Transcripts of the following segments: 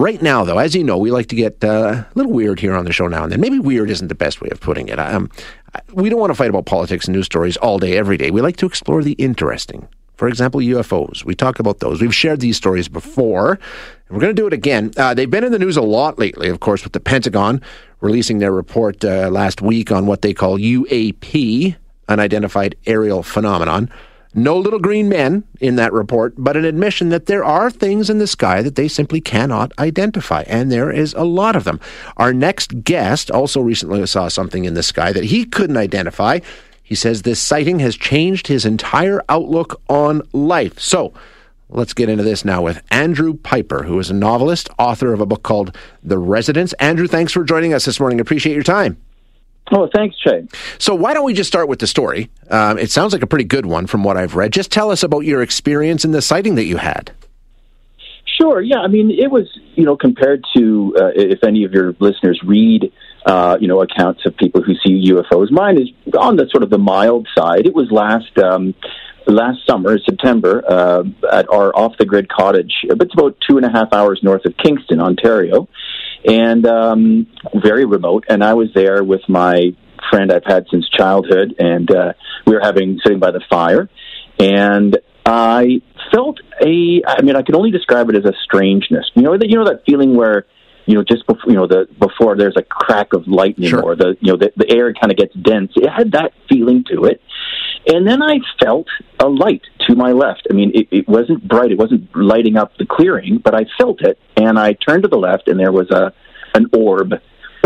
Right now, though, as you know, we like to get uh, a little weird here on the show now and then. Maybe weird isn't the best way of putting it. Um, we don't want to fight about politics and news stories all day, every day. We like to explore the interesting. For example, UFOs. We talk about those. We've shared these stories before, and we're going to do it again. Uh, they've been in the news a lot lately, of course, with the Pentagon releasing their report uh, last week on what they call UAP, unidentified aerial phenomenon. No little green men in that report, but an admission that there are things in the sky that they simply cannot identify, and there is a lot of them. Our next guest also recently saw something in the sky that he couldn't identify. He says this sighting has changed his entire outlook on life. So, Let's get into this now with Andrew Pyper, who is a novelist, author of a book called The Residence. Andrew, thanks for joining us this morning. Appreciate your time. Oh, thanks, Shay. So, why don't we just start with the story? Um, it sounds like a pretty good one from what I've read. Just tell us about your experience in the sighting that you had. Sure. Yeah. I mean, it was, you know, compared to uh, if any of your listeners read, uh, you know, accounts of people who see UFOs, mine is on the sort of the mild side. It was last. Um, last summer, September, uh, at our off the grid cottage. It's about two and a half hours north of Kingston, Ontario and um, very remote. And I was there with my friend I've had since childhood, and uh, we were having sitting by the fire, and I felt a. I mean, I can only describe it as a strangeness. You know, that you know that feeling where you know, just before you know the before there's a crack of lightning Sure. or the you know the, the air kind of gets dense. It had that feeling to it, and then I felt a light to my left. I mean, it, it wasn't bright; it wasn't lighting up the clearing, but I felt it, and I turned to the left, and there was a an orb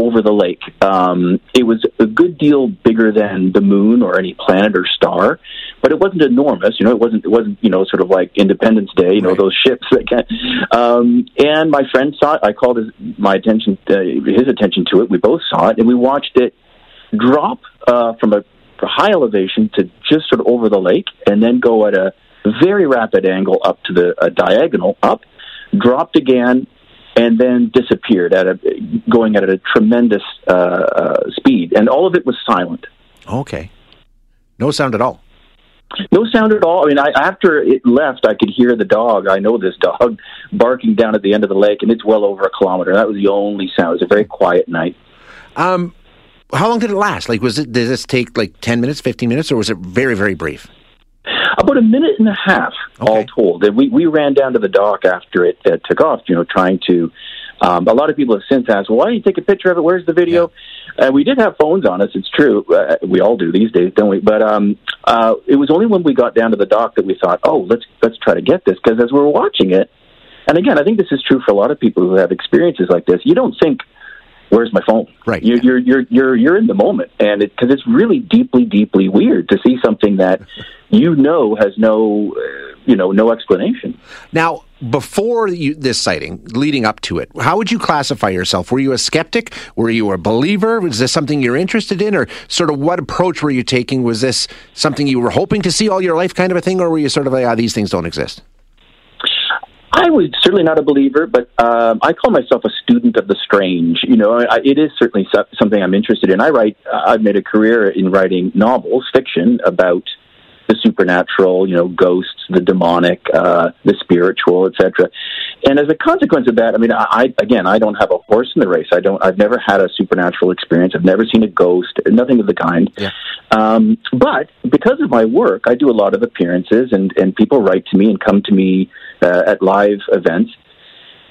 over the lake. Um, it was a good deal bigger than the moon or any planet or star, but it wasn't enormous. You know, it wasn't. It wasn't. You know, sort of like Independence Day. You know, Right. those ships that can. Um, and my friend saw it. I called his my attention, uh, his attention to it. We both saw it, and we watched it drop uh, from a high elevation to just sort of over the lake, and then go at a very rapid angle up to the uh, diagonal up, dropped again, and then disappeared at a going at a tremendous uh, uh, speed, and all of it was silent. Okay. No sound at all. No sound at all. I mean, I, after it left, I could hear the dog. I know this dog barking down at the end of the lake, and it's well over a kilometer. That was the only sound. It was a very quiet night. Um, how long did it last? Like, was it? Did this take like ten minutes, fifteen minutes, or was it very, very brief? About a minute and a half, all told. And we we ran down to the dock after it uh, took off. You know, trying to. Um, a lot of people have since asked, "Well, why don't you take a picture of it? Where's the video?" Uh, we did have phones on us. It's true. Uh, we all do these days, don't we? But um, uh, it was only when we got down to the dock that we thought, "Oh, let's let's try to get this." Because as we were watching it, and again, I think this is true for a lot of people who have experiences like this. You don't think, "Where's my phone?" Right, You're you're you're you're, you're in the moment, and because it's really deeply, deeply weird to see something that you know has no, uh, you know, no explanation. Now, before you, this sighting, leading up to it, how would you classify yourself? Were you a skeptic? Were you a believer? Was this something you're interested in, or sort of what approach were you taking? Was this something you were hoping to see all your life, kind of a thing, or were you sort of like, ah, these things don't exist? I was certainly not a believer, but um, I call myself a student of the strange. You know, I, it is certainly so- something I'm interested in. I write. I've made a career in writing novels, fiction about the supernatural. You know, ghosts, the demonic, uh, the spiritual, etc. And as a consequence of that, I mean, I, I again, I don't have a horse in the race. I don't. I've never had a supernatural experience. I've never seen a ghost. Nothing of the kind. Yeah. Um, but because of my work, I do a lot of appearances, and, and people write to me and come to me uh, at live events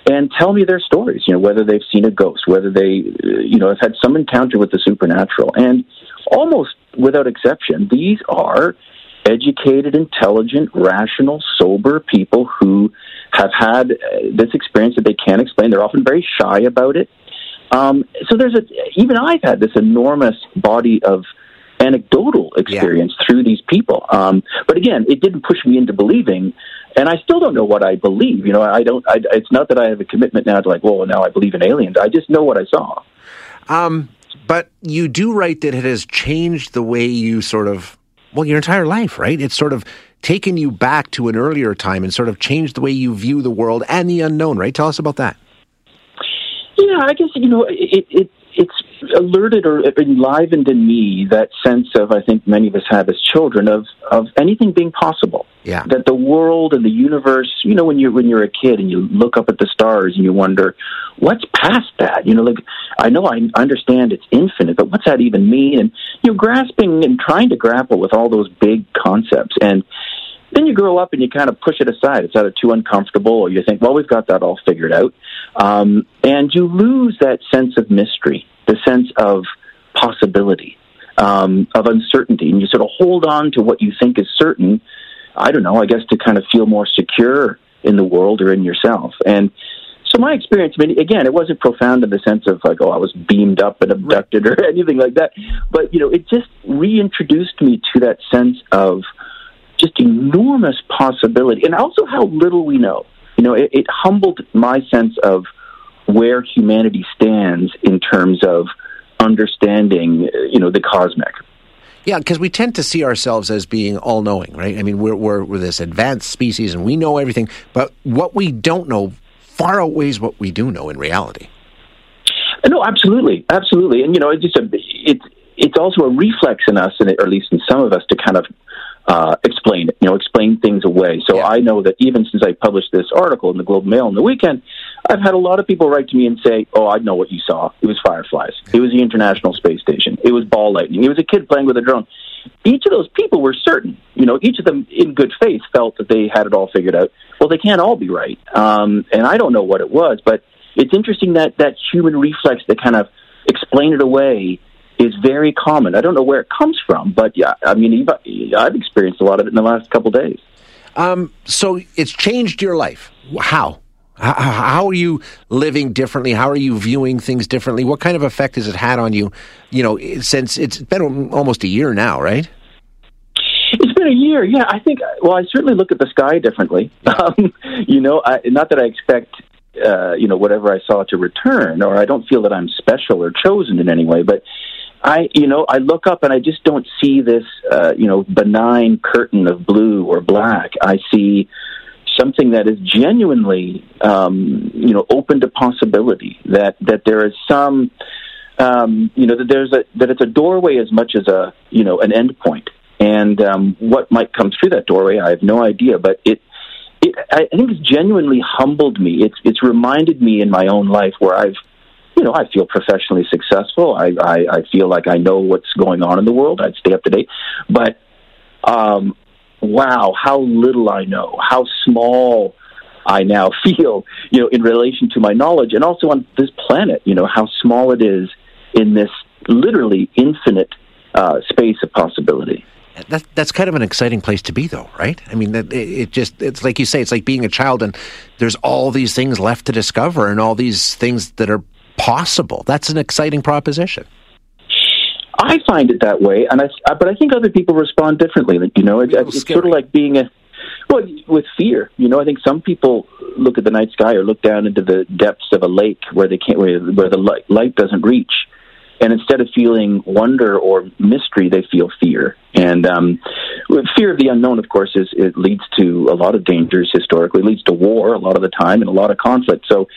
and tell me their stories. You know, whether they've seen a ghost, whether they, uh, you know, have had some encounter with the supernatural, and almost without exception, these are educated, intelligent, rational, sober people who have had uh, this experience that they can't explain. They're often very shy about it. Um, so there's a even I've had this enormous body of anecdotal experience through these people. Um, but again, it didn't push me into believing, and I still don't know what I believe. You know, I don't. I, it's not that I have a commitment now to like, well, now I believe in aliens. I just know what I saw. Um, but you do write that it has changed the way you sort of, well, your entire life, right? It's sort of taken you back to an earlier time and sort of changed the way you view the world and the unknown, right? Tell us about that. Yeah, I guess you know it. it it's alerted or enlivened in me that sense of I think many of us have as children of of anything being possible. Yeah. That the world and the universe, you know, when you're when you're a kid and you look up at the stars and you wonder, what's past that? You know, like I know I understand it's infinite, but what's that even mean? And you're grasping and trying to grapple with all those big concepts and then you grow up and you kind of push it aside. It's either too uncomfortable or you think, well, we've got that all figured out. Um, and you lose that sense of mystery, the sense of possibility, um, of uncertainty. And you sort of hold on to what you think is certain, I don't know, I guess to kind of feel more secure in the world or in yourself. And so my experience, I mean, again, it wasn't profound in the sense of like, oh, I was beamed up and abducted or anything like that. But, you know, it just reintroduced me to that sense of, just enormous possibility, and also how little we know. You know, it, it humbled my sense of where humanity stands in terms of understanding, you know, the cosmic. Yeah, because we tend to see ourselves as being all knowing, right? I mean, we're, we're, we're this advanced species and we know everything, but what we don't know far outweighs what we do know in reality. No, absolutely, absolutely, and you know, it's just a it's it's also a reflex in us, and or at least in some of us, to kind of uh, explain it, you know, explain things away. So yeah. I know that even since I published this article in the Globe Mail on the weekend, I've had a lot of people write to me and say, "Oh, I know what you saw. It was fireflies. It was the International Space Station. It was ball lightning. It was a kid playing with a drone." Each of those people were certain, you know, each of them in good faith felt that they had it all figured out. Well, they can't all be right, um, and I don't know what it was, but it's interesting that that human reflex to kind of explain it away is very common. I don't know where it comes from, but yeah, I mean, I've experienced a lot of it in the last couple of days. Um, so it's changed your life. How? How are you living differently? How are you viewing things differently? What kind of effect has it had on you? You know, since it's been almost a year now, right? It's been a year, yeah. I think. Well, I certainly look at the sky differently. Um, you know, I, not that I expect uh, you know whatever I saw to return, or I don't feel that I'm special or chosen in any way. But I, you know, I look up and I just don't see this, uh, you know, benign curtain of blue or black. I see something that is genuinely, um, you know, open to possibility. That that there is some, um, you know, that there's a that it's a doorway as much as a, you know, an endpoint. And um, what might come through that doorway, I have no idea. But it, it, I think, it's genuinely humbled me. It's it's reminded me in my own life where I've you know, I feel professionally successful. I, I, I feel like I know what's going on in the world. I'd stay up to date. But, um, wow, how little I know, how small I now feel, you know, in relation to my knowledge and also on this planet, you know, how small it is in this literally infinite uh, space of possibility. That, that's kind of an exciting place to be, though, right? I mean, it, it just, it's like you say, it's like being a child and there's all these things left to discover and all these things that are possible. That's an exciting proposition. I find it that way, and I, but I think other people respond differently. You know, it, it's sort of like being a well with fear. You know, I think some people look at the night sky or look down into the depths of a lake where they can't where, where the light, light doesn't reach, and instead of feeling wonder or mystery, they feel fear. And um, fear of the unknown, of course, is it leads to a lot of dangers historically. It leads to war a lot of the time and a lot of conflict. So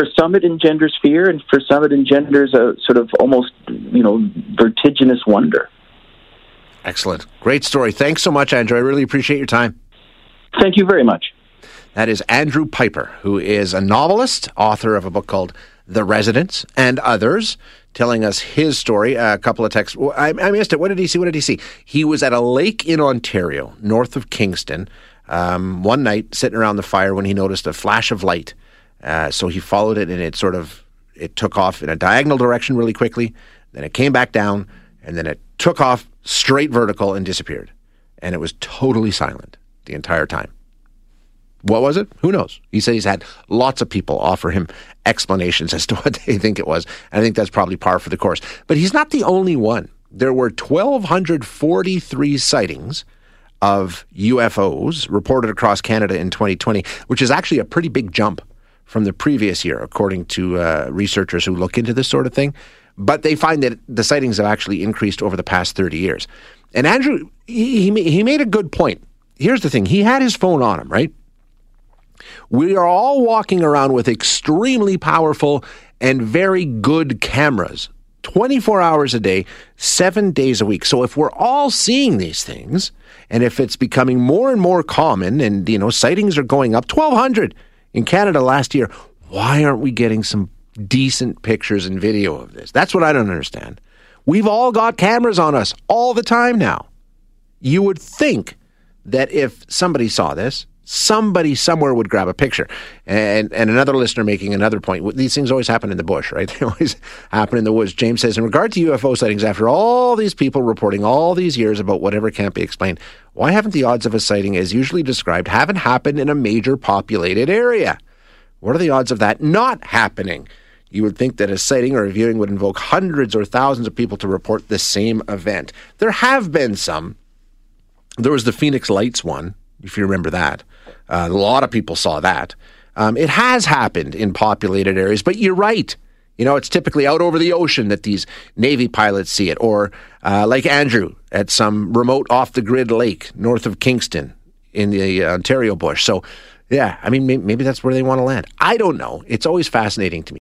for some it engenders fear, and for some it engenders a sort of almost you know vertiginous wonder. Excellent, great story. Thanks so much, Andrew. I really appreciate your time. Thank you very much. That is Andrew Pyper, who is a novelist, author of a book called The Residence and others, telling us his story. A couple of texts. I, I missed it. What did he see? What did he see? He was at a lake in Ontario, north of Kingston, um, one night sitting around the fire when he noticed a flash of light uh, so he followed it, and it sort of it took off in a diagonal direction really quickly. Then it came back down, and then it took off straight vertical and disappeared. And it was totally silent the entire time. What was it? Who knows? He said he's had lots of people offer him explanations as to what they think it was. I think that's probably par for the course. But he's not the only one. There were 1,243 sightings of UFOs reported across Canada in 2020, which is actually a pretty big jump from the previous year, according to uh, researchers who look into this sort of thing. But they find that the sightings have actually increased over the past 30 years. And Andrew, he, he made a good point. Here's the thing he had his phone on him, right? We are all walking around with extremely powerful and very good cameras 24 hours a day, seven days a week. So if we're all seeing these things, and if it's becoming more and more common, and you know sightings are going up, 1,200 in Canada last year, why aren't we getting some decent pictures and video of this? That's what I don't understand. We've all got cameras on us all the time now. You would think that if somebody saw this, somebody somewhere would grab a picture. And and another listener making another point. These things always happen in the bush, right? They always happen in the woods. James says, in regard to UFO sightings, after all these people reporting all these years about whatever can't be explained, why haven't the odds of a sighting, as usually described, haven't happened in a major populated area? What are the odds of that not happening? You would think that a sighting or a viewing would invoke hundreds or thousands of people to report the same event. There have been some. There was the Phoenix Lights one, if you remember that. Uh, a lot of people saw that. Um, it has happened in populated areas, but you're right. You know, it's typically out over the ocean that these Navy pilots see it, or uh, like Andrew at some remote off the grid lake north of Kingston in the uh, Ontario bush. So, yeah, I mean, maybe, maybe that's where they want to land. I don't know. It's always fascinating to me.